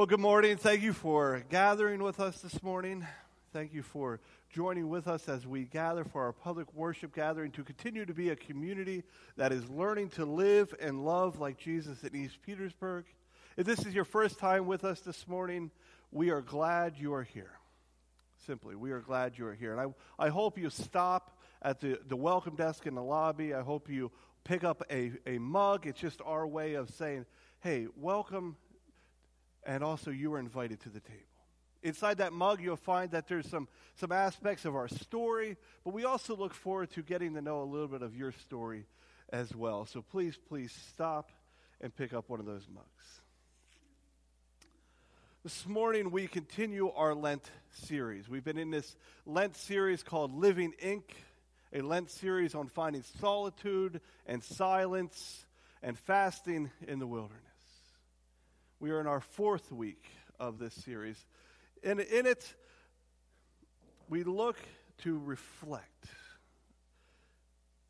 Well, good morning. Thank you for gathering with us this morning. Thank you for joining with us as we gather for our public worship gathering to continue to be a community that is learning to live and love like Jesus in East Petersburg. If this is your first time with us this morning, we are glad you are here. Simply, we are glad you are here. And I, I hope you stop at the, the welcome desk in the lobby. I hope you pick up a, a mug. It's just our way of saying, hey, welcome and also you are invited to the table. Inside that mug, you'll find that there's some, some aspects of our story, but we also look forward to getting to know a little bit of your story as well. So please, please stop and pick up one of those mugs. This morning, we continue our Lent series. We've been in this Lent series called Living Ink, a Lent series on finding solitude and silence and fasting in the wilderness. We are in our fourth week of this series. And in it, we look to reflect.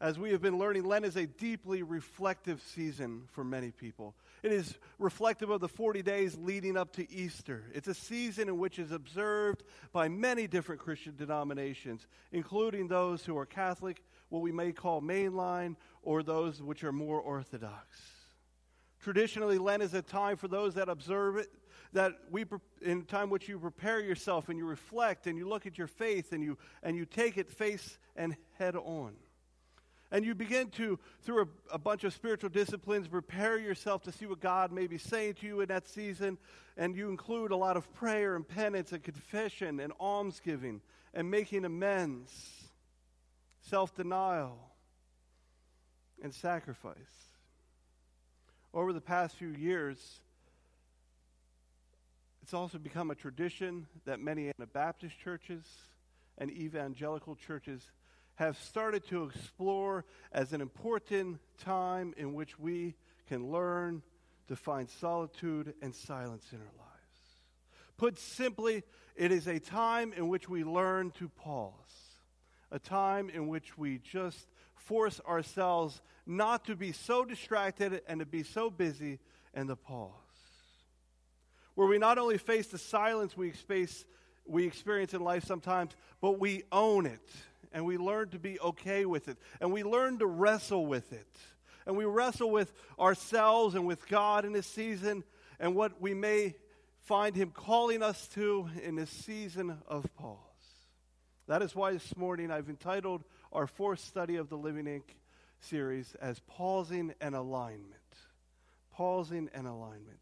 As we have been learning, Lent is a deeply reflective season for many people. It is reflective of the 40 days leading up to Easter. It's a season in which is observed by many different Christian denominations, including those who are Catholic, what we may call mainline, or those which are more Orthodox. Traditionally, Lent is a time for those that observe it, that we, in time which you prepare yourself and you reflect and you look at your faith and you, and you take it face and head on. And you begin to, through a, a, bunch of spiritual disciplines, prepare yourself to see what God may be saying to you in that season. And you include a lot of prayer and penance and confession and almsgiving and making amends, self denial, and sacrifice over the past few years, it's also become a tradition that many Anabaptist churches and evangelical churches have started to explore as an important time in which we can learn to find solitude and silence in our lives. Put simply, it is a time in which we learn to pause, a time in which we just force ourselves not to be so distracted and to be so busy and to pause. Where we not only face the silence we experience, we experience in life sometimes, but we own it and we learn to be okay with it and we learn to wrestle with it. And we wrestle with ourselves and with God in this season and what we may find Him calling us to in this season of pause. That is why this morning I've entitled our fourth study of the Living Ink series as Pausing and Alignment. Pausing and Alignment.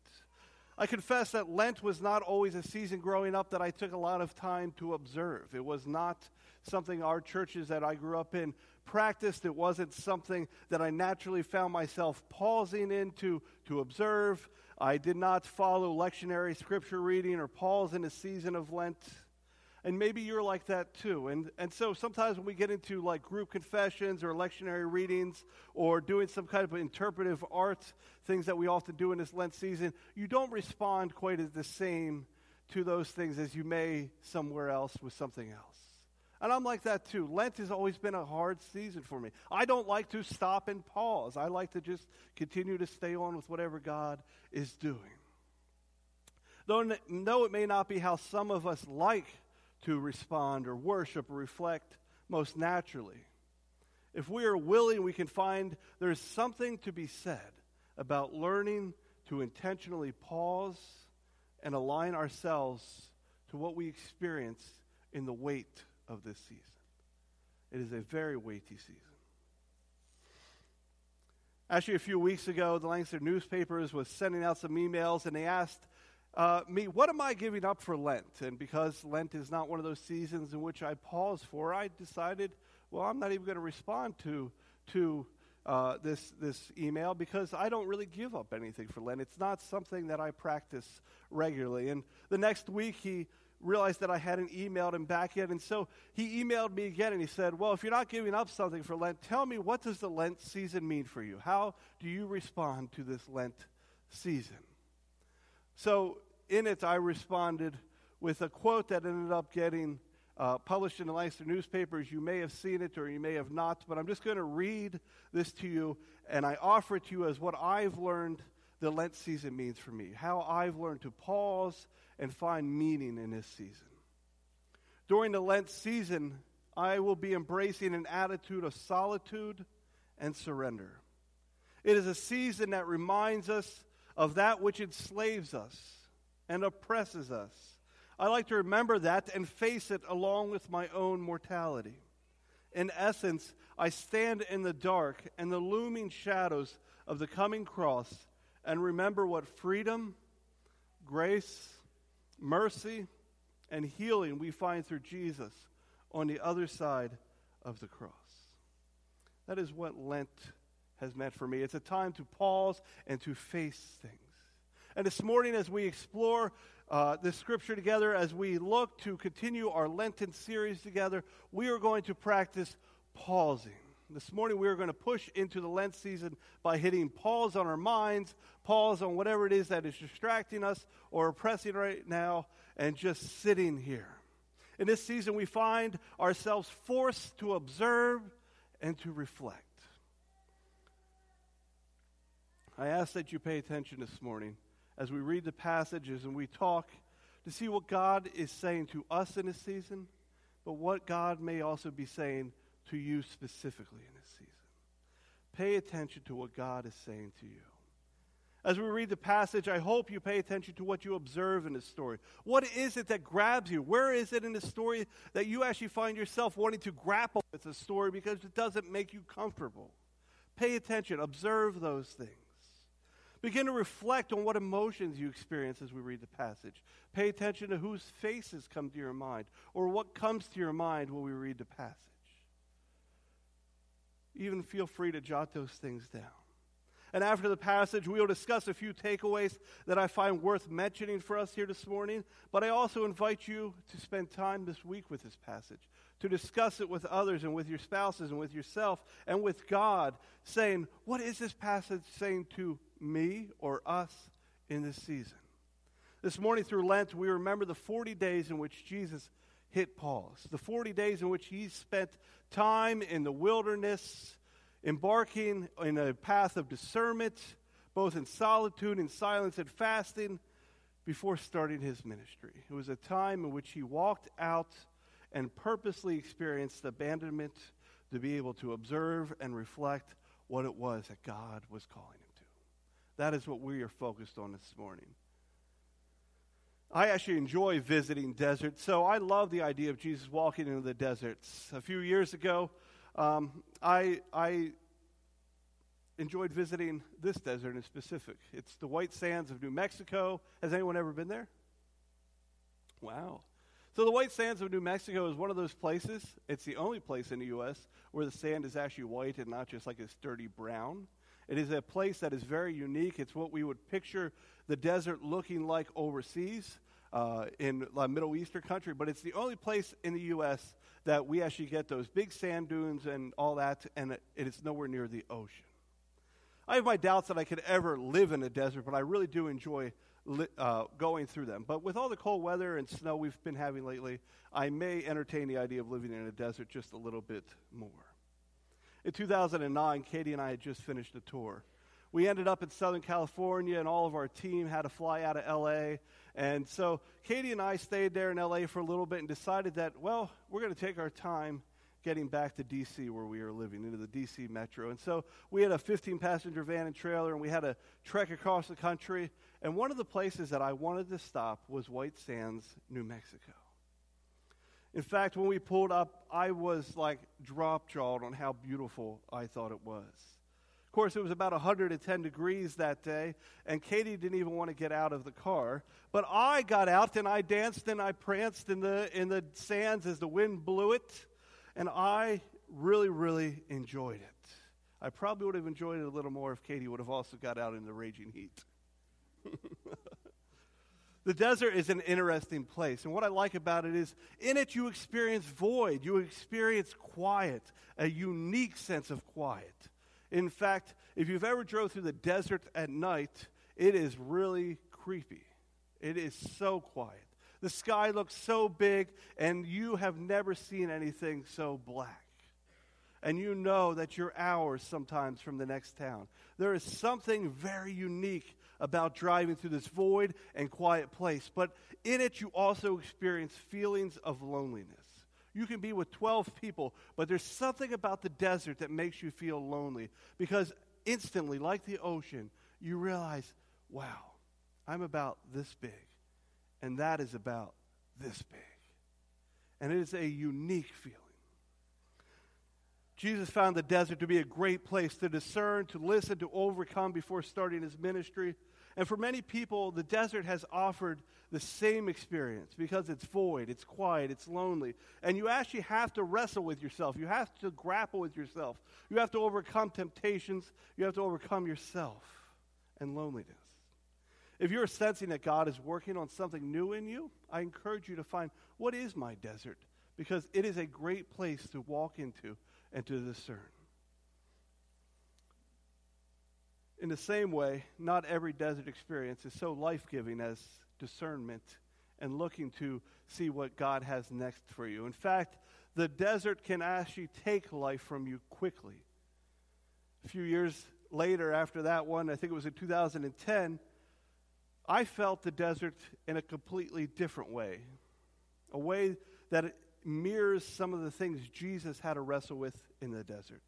I confess that Lent was not always a season growing up that I took a lot of time to observe. It was not something our churches that I grew up in practiced. It wasn't something that I naturally found myself pausing into to observe. I did not follow lectionary scripture reading or pause in a season of Lent. And maybe you're like that too. And, and so sometimes when we get into like group confessions or lectionary readings or doing some kind of interpretive art, things that we often do in this Lent season, you don't respond quite as the same to those things as you may somewhere else with something else. And I'm like that too. Lent has always been a hard season for me. I don't like to stop and pause. I like to just continue to stay on with whatever God is doing. Though, though it may not be how some of us like to respond or worship or reflect most naturally. If we are willing, we can find there's something to be said about learning to intentionally pause and align ourselves to what we experience in the weight of this season. It is a very weighty season. Actually, a few weeks ago, the Lancaster newspapers was sending out some emails, and they asked uh, me, what am I giving up for Lent? And because Lent is not one of those seasons in which I pause for, I decided, well, I'm not even going to respond to, to uh, this, this email because I don't really give up anything for Lent. It's not something that I practice regularly. And the next week, he realized that I hadn't emailed him back yet. And so he emailed me again and he said, Well, if you're not giving up something for Lent, tell me what does the Lent season mean for you? How do you respond to this Lent season? So in it, I responded with a quote that ended up getting uh, published in the Lancaster newspapers. You may have seen it or you may have not, but I'm just going to read this to you, and I offer it to you as what I've learned the Lent season means for me, how I've learned to pause and find meaning in this season. During the Lent season, I will be embracing an attitude of solitude and surrender. It is a season that reminds us of that which enslaves us and oppresses us. I like to remember that and face it along with my own mortality. In essence, I stand in the dark and the looming shadows of the coming cross and remember what freedom, grace, mercy, and healing we find through Jesus on the other side of the cross. That is what Lent has meant for me. It's a time to pause and to face things. And this morning, as we explore uh, the scripture together, as we look to continue our Lenten series together, we are going to practice pausing. This morning, we are going to push into the Lent season by hitting pause on our minds, pause on whatever it is that is distracting us or oppressing right now, and just sitting here. In this season, we find ourselves forced to observe and to reflect. I ask that you pay attention this morning as we read the passages and we talk to see what God is saying to us in this season, but what God may also be saying to you specifically in this season. Pay attention to what God is saying to you. As we read the passage, I hope you pay attention to what you observe in this story. What is it that grabs you? Where is it in the story that you actually find yourself wanting to grapple with the story because it doesn't make you comfortable? Pay attention, observe those things. Begin to reflect on what emotions you experience as we read the passage. Pay attention to whose faces come to your mind or what comes to your mind when we read the passage. Even feel free to jot those things down. And after the passage, we will discuss a few takeaways that I find worth mentioning for us here this morning. But I also invite you to spend time this week with this passage, to discuss it with others and with your spouses and with yourself and with God, saying, What is this passage saying to me or us in this season? This morning through Lent, we remember the 40 days in which Jesus hit pause, the 40 days in which he spent time in the wilderness embarking in a path of discernment, both in solitude and silence and fasting, before starting his ministry. It was a time in which he walked out and purposely experienced abandonment to be able to observe and reflect what it was that God was calling him. That is what we are focused on this morning. I actually enjoy visiting deserts, so I love the idea of Jesus walking into the deserts. A few years ago, um, I, I enjoyed visiting this desert in specific. It's the white sands of New Mexico. Has anyone ever been there? Wow. So, the white sands of New Mexico is one of those places, it's the only place in the U.S. where the sand is actually white and not just like this dirty brown. It is a place that is very unique. It's what we would picture the desert looking like overseas uh, in a Middle Eastern country, but it's the only place in the U.S that we actually get those big sand dunes and all that, and it, it is nowhere near the ocean. I have my doubts that I could ever live in a desert, but I really do enjoy uh, going through them. But with all the cold weather and snow we've been having lately, I may entertain the idea of living in a desert just a little bit more. In 2009, Katie and I had just finished a tour. We ended up in Southern California, and all of our team had to fly out of LA and so Katie and I stayed there in LA for a little bit and decided that, well, we're going to take our time getting back to D.C., where we are living, into the D.C. metro. And so we had a 15 passenger van and trailer, and we had to trek across the country. And one of the places that I wanted to stop was White Sands, New Mexico. In fact, when we pulled up, I was like drop jawed on how beautiful I thought it was. Of course, it was about 110 degrees that day, and Katie didn't even want to get out of the car. But I got out and I danced and I pranced in the, in the sands as the wind blew it, and I really, really enjoyed it. I probably would have enjoyed it a little more if Katie would have also got out in the raging heat. the desert is an interesting place, and what I like about it is in it you experience void, you experience quiet, a unique sense of quiet. In fact, if you've ever drove through the desert at night, it is really creepy. It is so quiet. The sky looks so big, and you have never seen anything so black. And you know that you're hours sometimes from the next town. There is something very unique about driving through this void and quiet place, but in it you also experience feelings of loneliness. You can be with 12 people, but there's something about the desert that makes you feel lonely because instantly, like the ocean, you realize, wow, I'm about this big, and that is about this big. And it is a unique feeling. Jesus found the desert to be a great place to discern, to listen, to overcome before starting his ministry. And for many people, the desert has offered the same experience because it's void, it's quiet, it's lonely. And you actually have to wrestle with yourself. You have to grapple with yourself. You have to overcome temptations. You have to overcome yourself and loneliness. If you're sensing that God is working on something new in you, I encourage you to find what is my desert? Because it is a great place to walk into and to discern. In the same way, not every desert experience is so life giving as discernment and looking to see what God has next for you. In fact, the desert can actually take life from you quickly. A few years later, after that one, I think it was in 2010, I felt the desert in a completely different way. A way that mirrors some of the things Jesus had to wrestle with in the desert.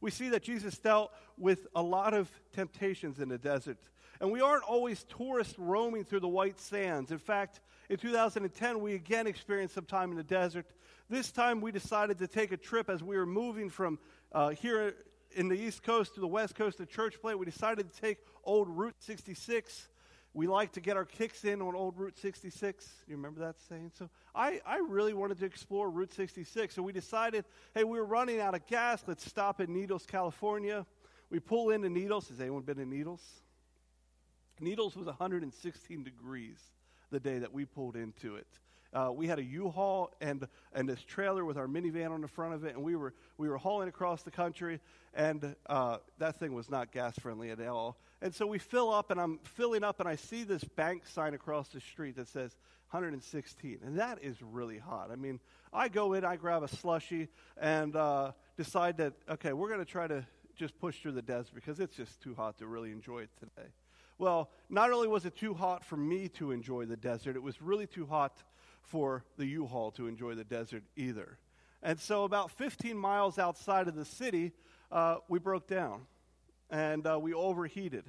We see that Jesus dealt with a lot of temptations in the desert. And we aren't always tourists roaming through the white sands. In fact, in 2010, we again experienced some time in the desert. This time, we decided to take a trip as we were moving from uh, here in the East Coast to the West Coast to Church Plant. We decided to take old Route 66 we like to get our kicks in on old Route 66. You remember that saying? So I, I really wanted to explore Route 66. So we decided, hey, we were running out of gas. Let's stop in Needles, California. We pull into Needles. Has anyone been in Needles? Needles was 116 degrees the day that we pulled into it. Uh, we had a U-Haul and and this trailer with our minivan on the front of it, and we were we were hauling across the country, and uh, that thing was not gas friendly at all. And so we fill up, and I'm filling up, and I see this bank sign across the street that says 116, and that is really hot. I mean, I go in, I grab a slushy, and uh, decide that okay, we're going to try to just push through the desert because it's just too hot to really enjoy it today. Well, not only was it too hot for me to enjoy the desert, it was really too hot for the U Haul to enjoy the desert either. And so, about 15 miles outside of the city, uh, we broke down and uh, we overheated,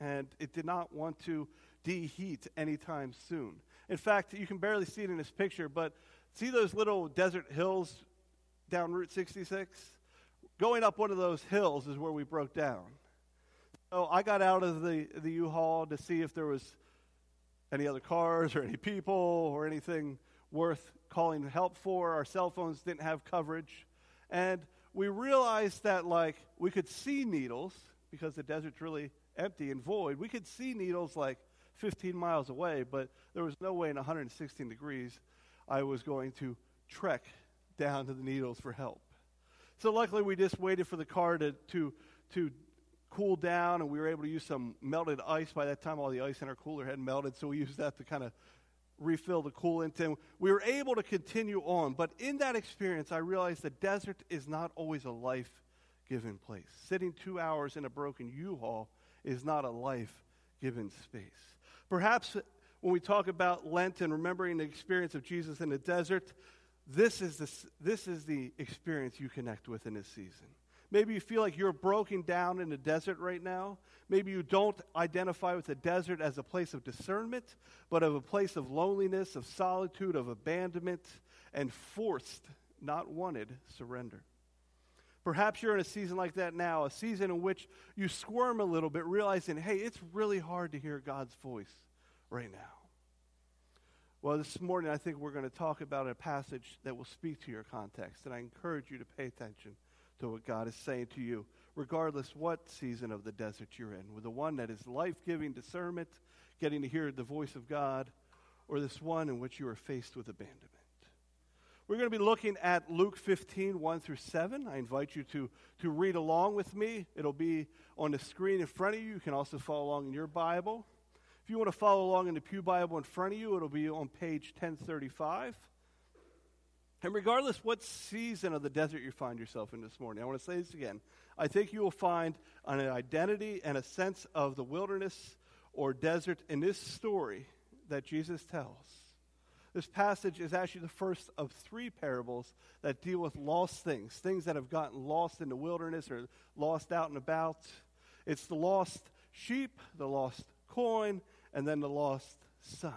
and it did not want to deheat anytime soon. In fact, you can barely see it in this picture, but see those little desert hills down Route 66? Going up one of those hills is where we broke down. So I got out of the, the U-Haul to see if there was any other cars or any people or anything worth calling help for. Our cell phones didn't have coverage. And we realized that, like, we could see needles because the desert's really empty and void. We could see needles like 15 miles away, but there was no way in 116 degrees I was going to trek down to the needles for help. So luckily, we just waited for the car to, to, to cool down, and we were able to use some melted ice. By that time, all the ice in our cooler had melted, so we used that to kind of refill the coolant. And we were able to continue on. But in that experience, I realized the desert is not always a life given place. Sitting two hours in a broken U Haul is not a life given space. Perhaps when we talk about Lent and remembering the experience of Jesus in the desert, this is the, this is the experience you connect with in this season. Maybe you feel like you're broken down in the desert right now. Maybe you don't identify with the desert as a place of discernment, but of a place of loneliness, of solitude, of abandonment, and forced, not wanted, surrender. Perhaps you're in a season like that now, a season in which you squirm a little bit, realizing, hey, it's really hard to hear God's voice right now. Well, this morning I think we're going to talk about a passage that will speak to your context, and I encourage you to pay attention to what God is saying to you, regardless what season of the desert you're in, with the one that is life giving discernment, getting to hear the voice of God, or this one in which you are faced with abandonment. We're going to be looking at Luke 15, 1 through 7. I invite you to, to read along with me. It'll be on the screen in front of you. You can also follow along in your Bible. If you want to follow along in the Pew Bible in front of you, it'll be on page 1035. And regardless what season of the desert you find yourself in this morning, I want to say this again. I think you will find an identity and a sense of the wilderness or desert in this story that Jesus tells. This passage is actually the first of three parables that deal with lost things, things that have gotten lost in the wilderness or lost out and about. It's the lost sheep, the lost coin, and then the lost son.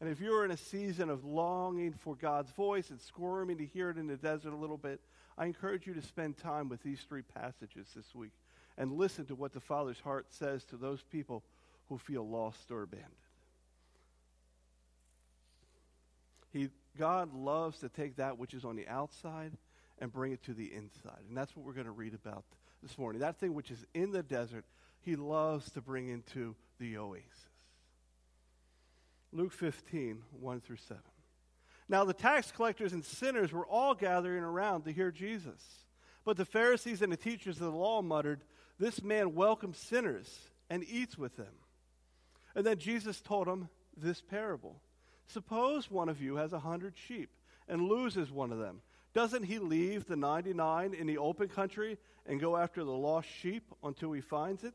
And if you're in a season of longing for God's voice and squirming to hear it in the desert a little bit, I encourage you to spend time with these three passages this week and listen to what the Father's heart says to those people who feel lost or abandoned. He, God loves to take that which is on the outside and bring it to the inside. And that's what we're going to read about this morning. That thing which is in the desert, he loves to bring into the oasis. Luke 15, 1 through 7. Now the tax collectors and sinners were all gathering around to hear Jesus. But the Pharisees and the teachers of the law muttered, This man welcomes sinners and eats with them. And then Jesus told them this parable. Suppose one of you has a hundred sheep and loses one of them. Doesn't he leave the 99 in the open country and go after the lost sheep until he finds it?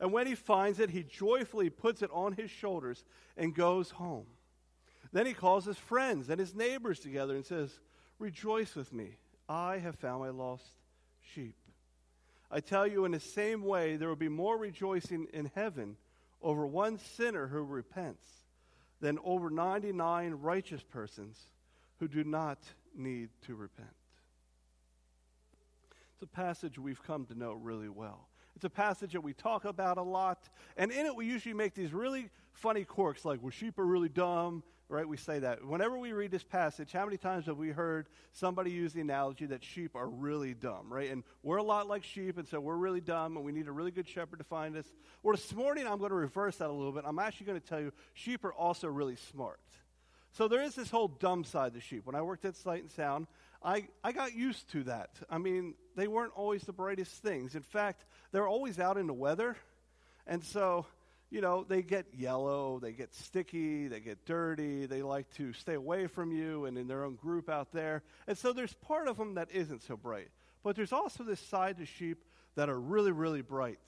And when he finds it, he joyfully puts it on his shoulders and goes home. Then he calls his friends and his neighbors together and says, Rejoice with me. I have found my lost sheep. I tell you, in the same way, there will be more rejoicing in heaven over one sinner who repents than over 99 righteous persons who do not need to repent. It's a passage we've come to know really well. It's a passage that we talk about a lot, and in it we usually make these really funny quirks like, well, sheep are really dumb, right? We say that. Whenever we read this passage, how many times have we heard somebody use the analogy that sheep are really dumb, right? And we're a lot like sheep, and so we're really dumb, and we need a really good shepherd to find us. Well, this morning I'm going to reverse that a little bit. I'm actually going to tell you sheep are also really smart. So there is this whole dumb side to sheep. When I worked at Sight and Sound, I, I got used to that. I mean, they weren't always the brightest things. In fact, they're always out in the weather. And so you know, they get yellow, they get sticky, they get dirty, they like to stay away from you and in their own group out there. And so there's part of them that isn't so bright. But there's also this side to sheep that are really, really bright.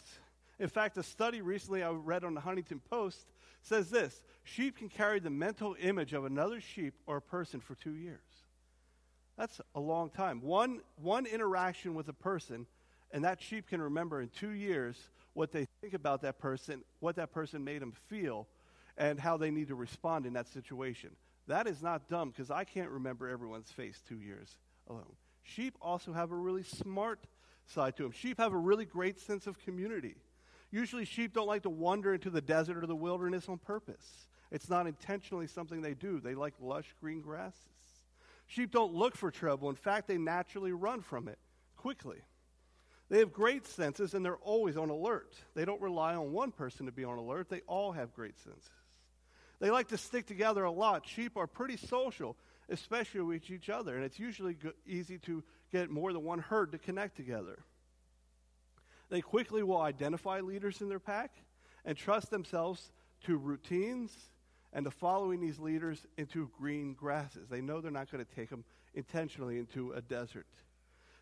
In fact, a study recently I read on the Huntington Post says this sheep can carry the mental image of another sheep or a person for two years. That's a long time. One, one interaction with a person, and that sheep can remember in two years what they think about that person, what that person made them feel, and how they need to respond in that situation. That is not dumb because I can't remember everyone's face two years alone. Sheep also have a really smart side to them. Sheep have a really great sense of community. Usually, sheep don't like to wander into the desert or the wilderness on purpose. It's not intentionally something they do. They like lush green grasses. Sheep don't look for trouble. In fact, they naturally run from it quickly. They have great senses and they're always on alert. They don't rely on one person to be on alert, they all have great senses. They like to stick together a lot. Sheep are pretty social, especially with each other, and it's usually go- easy to get more than one herd to connect together. They quickly will identify leaders in their pack and trust themselves to routines and to following these leaders into green grasses. They know they're not going to take them intentionally into a desert.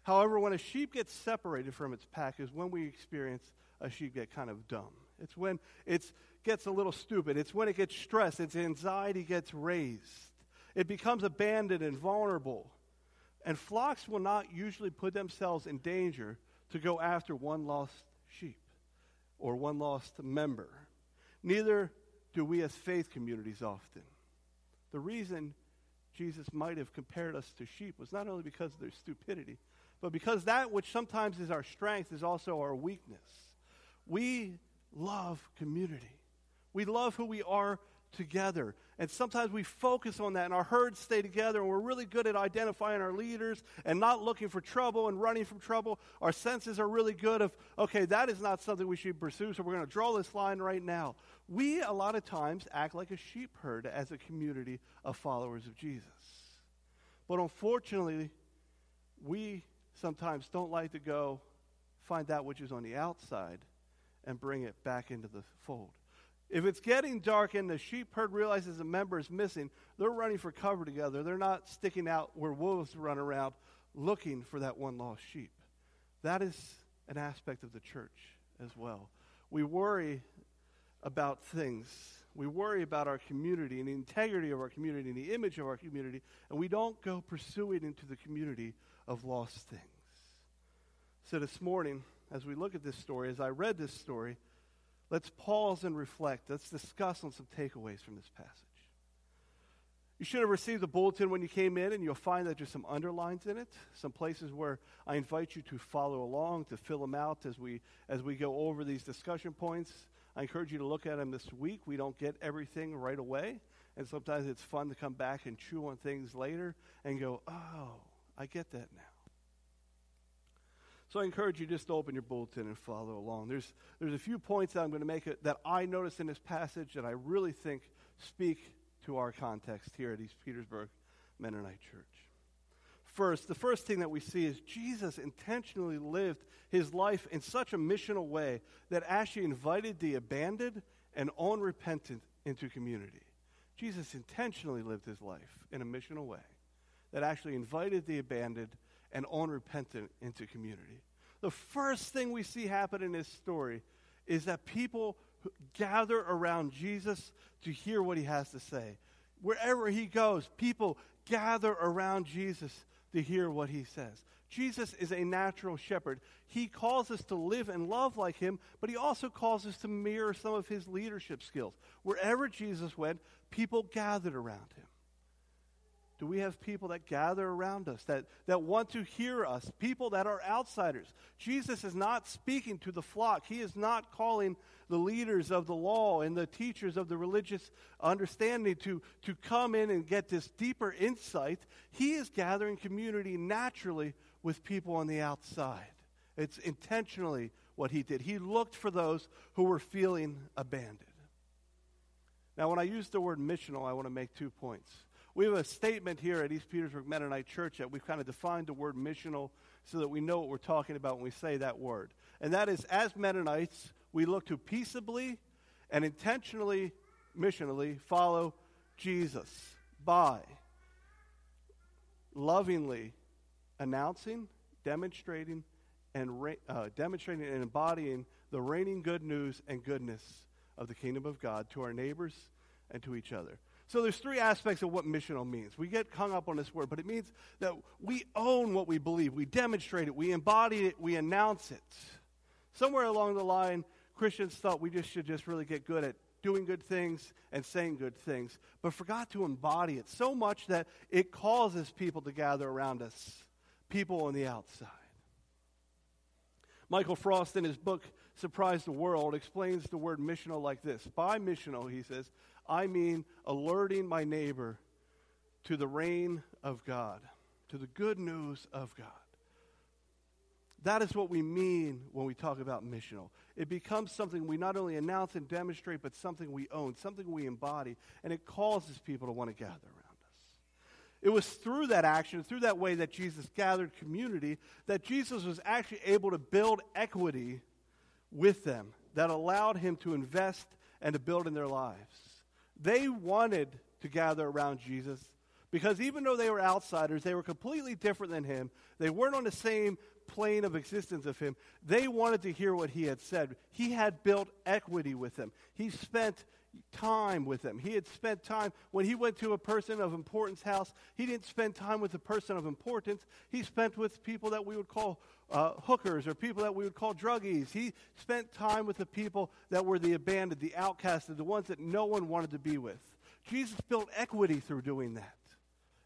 However, when a sheep gets separated from its pack is when we experience a sheep get kind of dumb. It's when it gets a little stupid. It's when it gets stressed. Its anxiety gets raised. It becomes abandoned and vulnerable. And flocks will not usually put themselves in danger to go after one lost sheep or one lost member. Neither do we as faith communities often. The reason Jesus might have compared us to sheep was not only because of their stupidity, but because that which sometimes is our strength is also our weakness. We love community. We love who we are together. And sometimes we focus on that, and our herds stay together, and we're really good at identifying our leaders and not looking for trouble and running from trouble. Our senses are really good of, okay, that is not something we should pursue, so we're going to draw this line right now. We, a lot of times, act like a sheep herd as a community of followers of Jesus. But unfortunately, we sometimes don't like to go find that which is on the outside and bring it back into the fold. If it's getting dark and the sheep herd realizes a member is missing, they're running for cover together. They're not sticking out where wolves run around looking for that one lost sheep. That is an aspect of the church as well. We worry about things. We worry about our community and the integrity of our community and the image of our community, and we don't go pursuing into the community of lost things. So this morning, as we look at this story, as I read this story, let's pause and reflect. Let's discuss on some takeaways from this passage. You should have received the bulletin when you came in, and you'll find that there's some underlines in it, some places where I invite you to follow along, to fill them out as we, as we go over these discussion points. I encourage you to look at them this week. We don't get everything right away, and sometimes it's fun to come back and chew on things later and go, oh, I get that now. So I encourage you just to open your bulletin and follow along. There's, there's a few points that I'm going to make uh, that I notice in this passage that I really think speak to our context here at East Petersburg Mennonite Church. First, the first thing that we see is Jesus intentionally lived his life in such a missional way that actually invited the abandoned and unrepentant into community. Jesus intentionally lived his life in a missional way that actually invited the abandoned and unrepentant into community. The first thing we see happen in this story is that people gather around Jesus to hear what he has to say. Wherever he goes, people gather around Jesus to hear what he says. Jesus is a natural shepherd. He calls us to live and love like him, but he also calls us to mirror some of his leadership skills. Wherever Jesus went, people gathered around him. Do we have people that gather around us, that, that want to hear us, people that are outsiders? Jesus is not speaking to the flock. He is not calling the leaders of the law and the teachers of the religious understanding to, to come in and get this deeper insight. He is gathering community naturally with people on the outside. It's intentionally what he did. He looked for those who were feeling abandoned. Now, when I use the word missional, I want to make two points. We have a statement here at East Petersburg Mennonite Church that we've kind of defined the word missional so that we know what we're talking about when we say that word. And that is, as Mennonites, we look to peaceably and intentionally, missionally follow Jesus by lovingly announcing, demonstrating, and uh, demonstrating and embodying the reigning good news and goodness of the kingdom of God to our neighbors and to each other. So there's three aspects of what missional means. We get hung up on this word, but it means that we own what we believe. We demonstrate it. We embody it. We announce it. Somewhere along the line, Christians thought we just should just really get good at doing good things and saying good things, but forgot to embody it so much that it causes people to gather around us, people on the outside. Michael Frost, in his book Surprise the World, explains the word missional like this By missional, he says, I mean alerting my neighbor to the reign of God, to the good news of God. That is what we mean when we talk about missional. It becomes something we not only announce and demonstrate, but something we own, something we embody, and it causes people to want to gather around us. It was through that action, through that way that Jesus gathered community, that Jesus was actually able to build equity with them that allowed him to invest and to build in their lives. They wanted to gather around Jesus because even though they were outsiders, they were completely different than him. They weren't on the same plane of existence of him. They wanted to hear what he had said. He had built equity with them. He spent time with them. He had spent time when he went to a person of importance house. He didn't spend time with a person of importance. He spent with people that we would call uh, hookers or people that we would call druggies. He spent time with the people that were the abandoned, the outcasted, the ones that no one wanted to be with. Jesus built equity through doing that.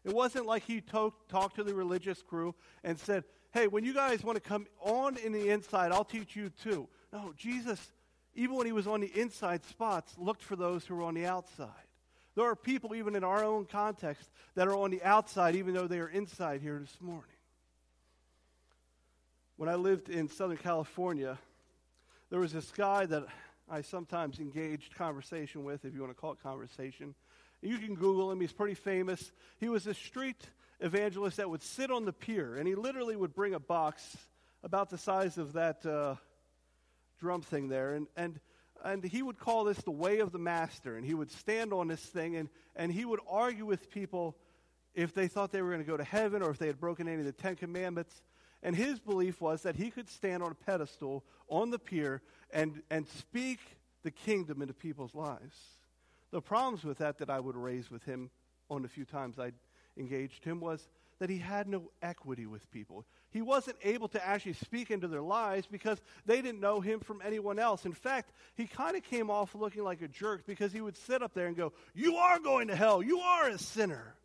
It wasn't like he to- talked to the religious crew and said, hey, when you guys want to come on in the inside, I'll teach you too. No, Jesus, even when he was on the inside spots, looked for those who were on the outside. There are people, even in our own context, that are on the outside, even though they are inside here this morning. When I lived in Southern California, there was this guy that I sometimes engaged conversation with, if you want to call it conversation. You can Google him, he's pretty famous. He was a street evangelist that would sit on the pier, and he literally would bring a box about the size of that uh, drum thing there, and, and, and he would call this the way of the master, and he would stand on this thing, and, and he would argue with people if they thought they were going to go to heaven or if they had broken any of the Ten Commandments. And his belief was that he could stand on a pedestal on the pier and, and speak the kingdom into people's lives. The problems with that that I would raise with him on the few times I engaged him was that he had no equity with people. He wasn't able to actually speak into their lives because they didn't know him from anyone else. In fact, he kind of came off looking like a jerk because he would sit up there and go, You are going to hell. You are a sinner.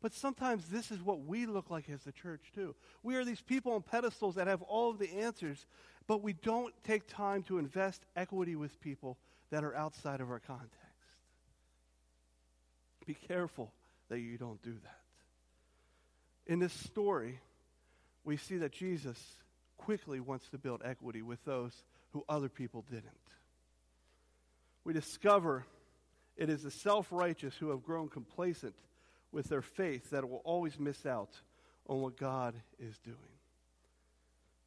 But sometimes this is what we look like as the church, too. We are these people on pedestals that have all of the answers, but we don't take time to invest equity with people that are outside of our context. Be careful that you don't do that. In this story, we see that Jesus quickly wants to build equity with those who other people didn't. We discover it is the self righteous who have grown complacent with their faith that will always miss out on what God is doing.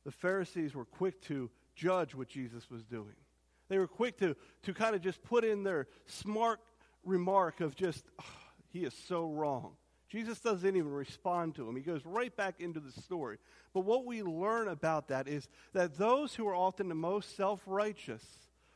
The Pharisees were quick to judge what Jesus was doing. They were quick to, to kind of just put in their smart remark of just, oh, he is so wrong. Jesus doesn't even respond to him. He goes right back into the story. But what we learn about that is that those who are often the most self righteous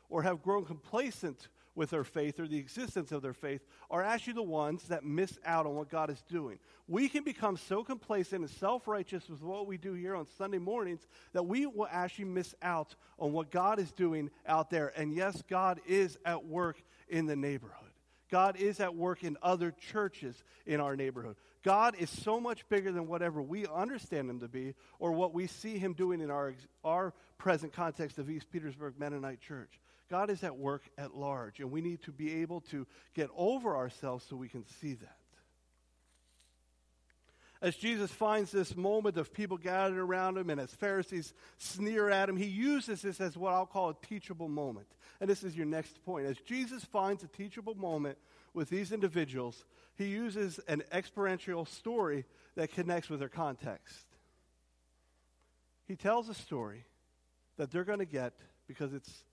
or have grown complacent with their faith or the existence of their faith are actually the ones that miss out on what God is doing. We can become so complacent and self righteous with what we do here on Sunday mornings that we will actually miss out on what God is doing out there. And yes, God is at work in the neighborhood. God is at work in other churches in our neighborhood. God is so much bigger than whatever we understand him to be or what we see him doing in our, our present context of East Petersburg Mennonite Church. God is at work at large, and we need to be able to get over ourselves so we can see that. As Jesus finds this moment of people gathered around him and as Pharisees sneer at him, he uses this as what I'll call a teachable moment. And this is your next point. As Jesus finds a teachable moment with these individuals, he uses an experiential story that connects with their context. He tells a story that they're going to get because it's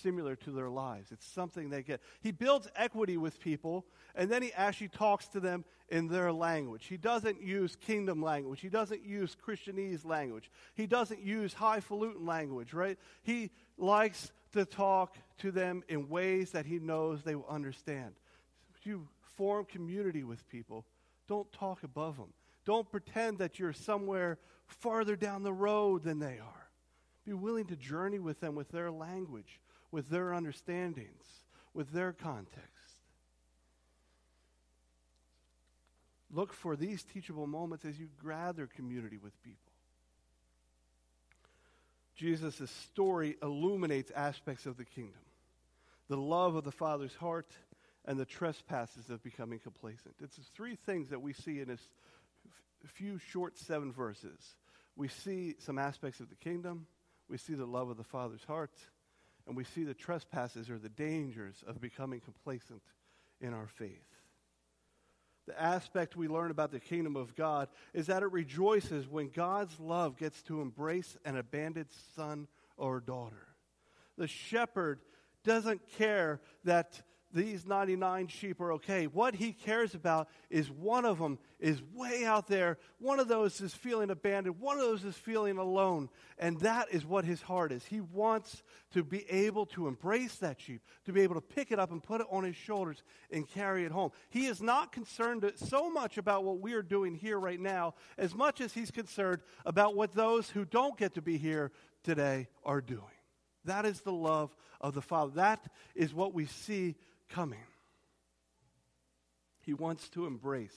similar to their lives. It's something they get. He builds equity with people, and then he actually talks to them in their language. He doesn't use kingdom language. He doesn't use Christianese language. He doesn't use highfalutin language, right? He likes to talk to them in ways that he knows they will understand. You form community with people, don't talk above them. Don't pretend that you're somewhere farther down the road than they are. Be willing to journey with them with their language with their understandings, with their context. Look for these teachable moments as you gather community with people. Jesus' story illuminates aspects of the kingdom the love of the Father's heart and the trespasses of becoming complacent. It's three things that we see in this few short seven verses. We see some aspects of the kingdom, we see the love of the Father's heart, and we see the trespasses or the dangers of becoming complacent in our faith. The aspect we learn about the kingdom of God is that it rejoices when God's love gets to embrace an abandoned son or daughter. The shepherd doesn't care that these 99 sheep are okay. What he cares about is one of them is way out there. One of those is feeling abandoned. One of those is feeling alone. And that is what his heart is. He wants to be able to embrace that sheep, to be able to pick it up and put it on his shoulders and carry it home. He is not concerned so much about what we are doing here right now as much as he's concerned about what those who don't get to be here today are doing. That is the love of the Father. That is what we see coming. He wants to embrace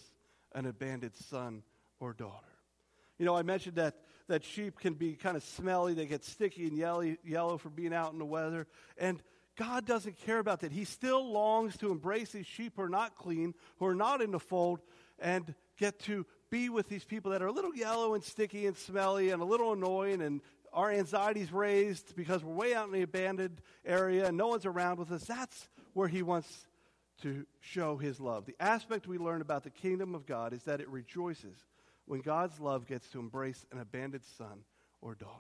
an abandoned son or daughter. You know, I mentioned that, that sheep can be kind of smelly, they get sticky and yellow, yellow for being out in the weather. And God doesn't care about that. He still longs to embrace these sheep who are not clean, who are not in the fold, and get to be with these people that are a little yellow and sticky and smelly and a little annoying and our anxiety's raised because we're way out in the abandoned area and no one's around with us. That's where he wants to show his love. The aspect we learn about the kingdom of God is that it rejoices when God's love gets to embrace an abandoned son or daughter.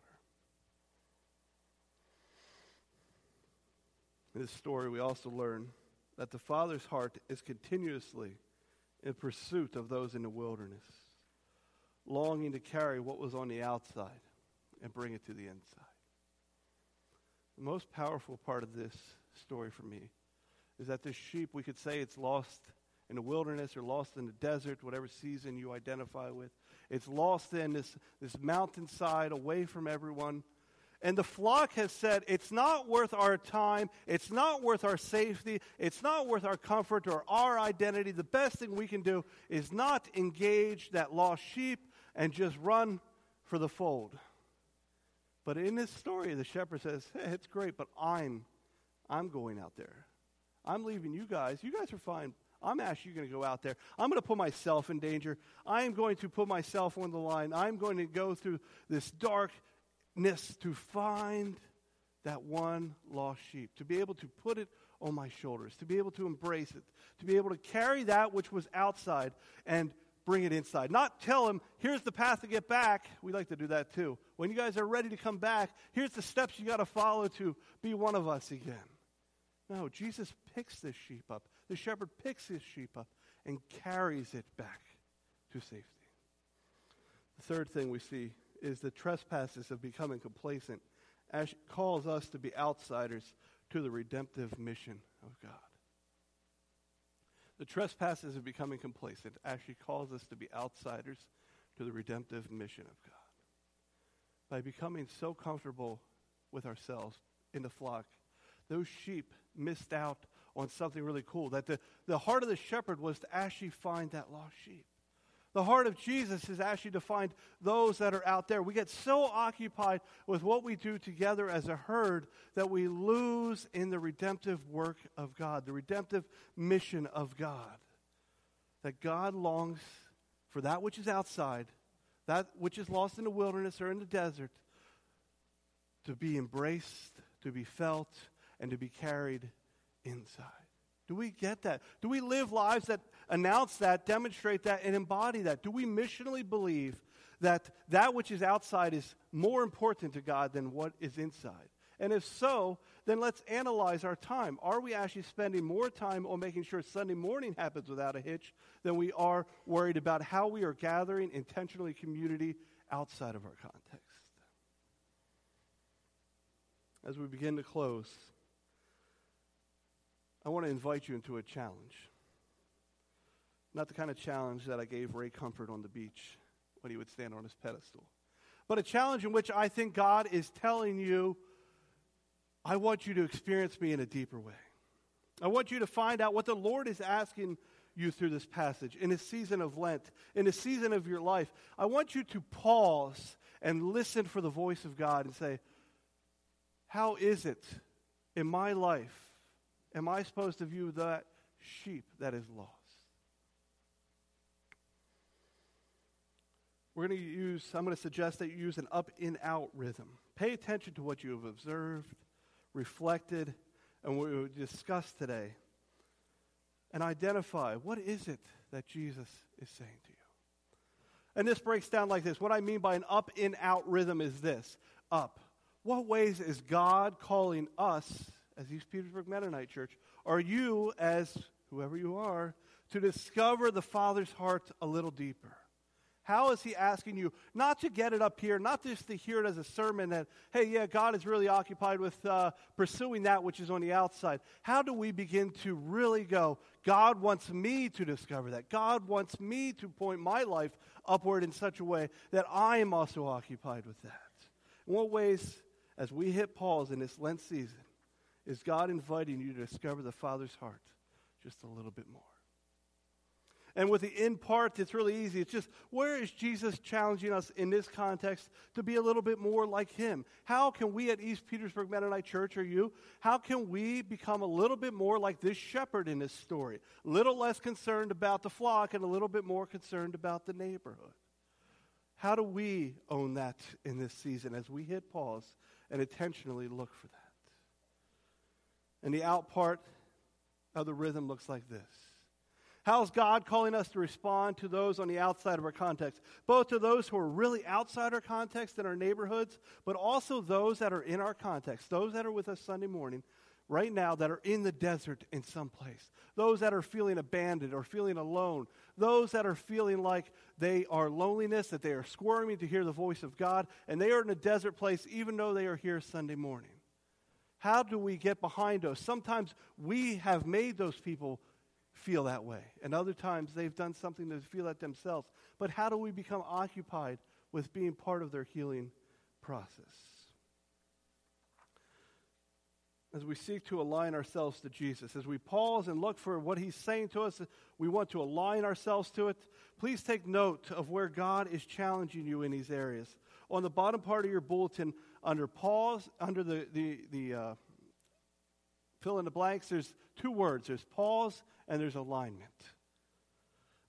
In this story, we also learn that the Father's heart is continuously in pursuit of those in the wilderness, longing to carry what was on the outside and bring it to the inside. The most powerful part of this story for me is that this sheep, we could say it's lost in the wilderness or lost in the desert, whatever season you identify with. It's lost in this, this mountainside away from everyone. And the flock has said, it's not worth our time, it's not worth our safety, it's not worth our comfort or our identity. The best thing we can do is not engage that lost sheep and just run for the fold. But in this story, the shepherd says, hey, it's great, but I'm, I'm going out there. I'm leaving you guys. You guys are fine. I'm actually going to go out there. I'm going to put myself in danger. I am going to put myself on the line. I'm going to go through this darkness to find that one lost sheep, to be able to put it on my shoulders, to be able to embrace it, to be able to carry that which was outside and bring it inside. Not tell him, here's the path to get back. We like to do that too. When you guys are ready to come back, here's the steps you got to follow to be one of us again. No, Jesus picks this sheep up. The shepherd picks his sheep up and carries it back to safety. The third thing we see is the trespasses of becoming complacent as calls us to be outsiders to the redemptive mission of God. The trespasses of becoming complacent actually calls us to be outsiders to the redemptive mission of God. By becoming so comfortable with ourselves in the flock, those sheep missed out on something really cool. That the, the heart of the shepherd was to actually find that lost sheep. The heart of Jesus is actually to find those that are out there. We get so occupied with what we do together as a herd that we lose in the redemptive work of God, the redemptive mission of God. That God longs for that which is outside, that which is lost in the wilderness or in the desert, to be embraced, to be felt, and to be carried inside. Do we get that? Do we live lives that announce that, demonstrate that, and embody that? Do we missionally believe that that which is outside is more important to God than what is inside? And if so, then let's analyze our time. Are we actually spending more time on making sure Sunday morning happens without a hitch than we are worried about how we are gathering intentionally community outside of our context? As we begin to close, I want to invite you into a challenge. Not the kind of challenge that I gave Ray Comfort on the beach when he would stand on his pedestal, but a challenge in which I think God is telling you, I want you to experience me in a deeper way. I want you to find out what the Lord is asking you through this passage in a season of Lent, in a season of your life. I want you to pause and listen for the voice of God and say, How is it in my life am I supposed to view that sheep that is lost? We're going to use, I'm going to suggest that you use an up in out rhythm. Pay attention to what you have observed, reflected, and what we discussed today. And identify what is it that Jesus is saying to you. And this breaks down like this. What I mean by an up in out rhythm is this up. What ways is God calling us as East Petersburg Mennonite Church, are you, as whoever you are, to discover the Father's heart a little deeper? How is he asking you not to get it up here, not just to hear it as a sermon that, hey, yeah, God is really occupied with uh, pursuing that which is on the outside? How do we begin to really go, God wants me to discover that? God wants me to point my life upward in such a way that I am also occupied with that. In what ways, as we hit pause in this Lent season, is God inviting you to discover the Father's heart just a little bit more. And with the in part, it's really easy. It's just where is Jesus challenging us in this context to be a little bit more like him? How can we at East Petersburg Mennonite Church, or you, how can we become a little bit more like this shepherd in this story? A little less concerned about the flock and a little bit more concerned about the neighborhood. How do we own that in this season as we hit pause and intentionally look for that? And the out part of the rhythm looks like this. How's God calling us to respond to those on the outside of our context? Both to those who are really outside our context in our neighborhoods, but also those that are in our context, those that are with us Sunday morning, right now, that are in the desert in some place, those that are feeling abandoned or feeling alone, those that are feeling like they are loneliness, that they are squirming to hear the voice of God, and they are in a desert place even though they are here Sunday morning. How do we get behind those? Sometimes we have made those people feel that way, and other times they've done something to feel that themselves. But how do we become occupied with being part of their healing process? as we seek to align ourselves to Jesus, as we pause and look for what He's saying to us, we want to align ourselves to it. Please take note of where God is challenging you in these areas. On the bottom part of your bulletin, under pause, under the, the, the uh, fill in the blanks, there's two words there's pause and there's alignment.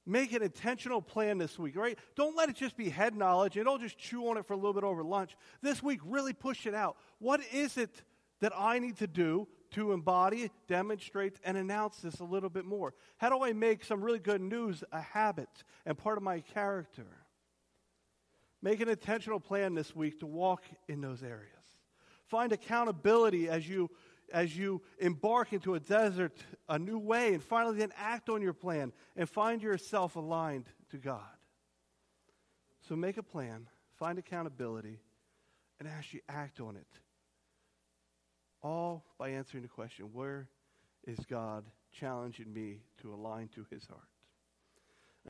Make an intentional plan this week, right? Don't let it just be head knowledge and don't just chew on it for a little bit over lunch. This week, really push it out. What is it that I need to do to embody, demonstrate, and announce this a little bit more? How do I make some really good news a habit and part of my character? Make an intentional plan this week to walk in those areas. Find accountability as you as you embark into a desert a new way and finally then act on your plan and find yourself aligned to God. So make a plan, find accountability, and actually act on it all by answering the question where is God challenging me to align to his heart?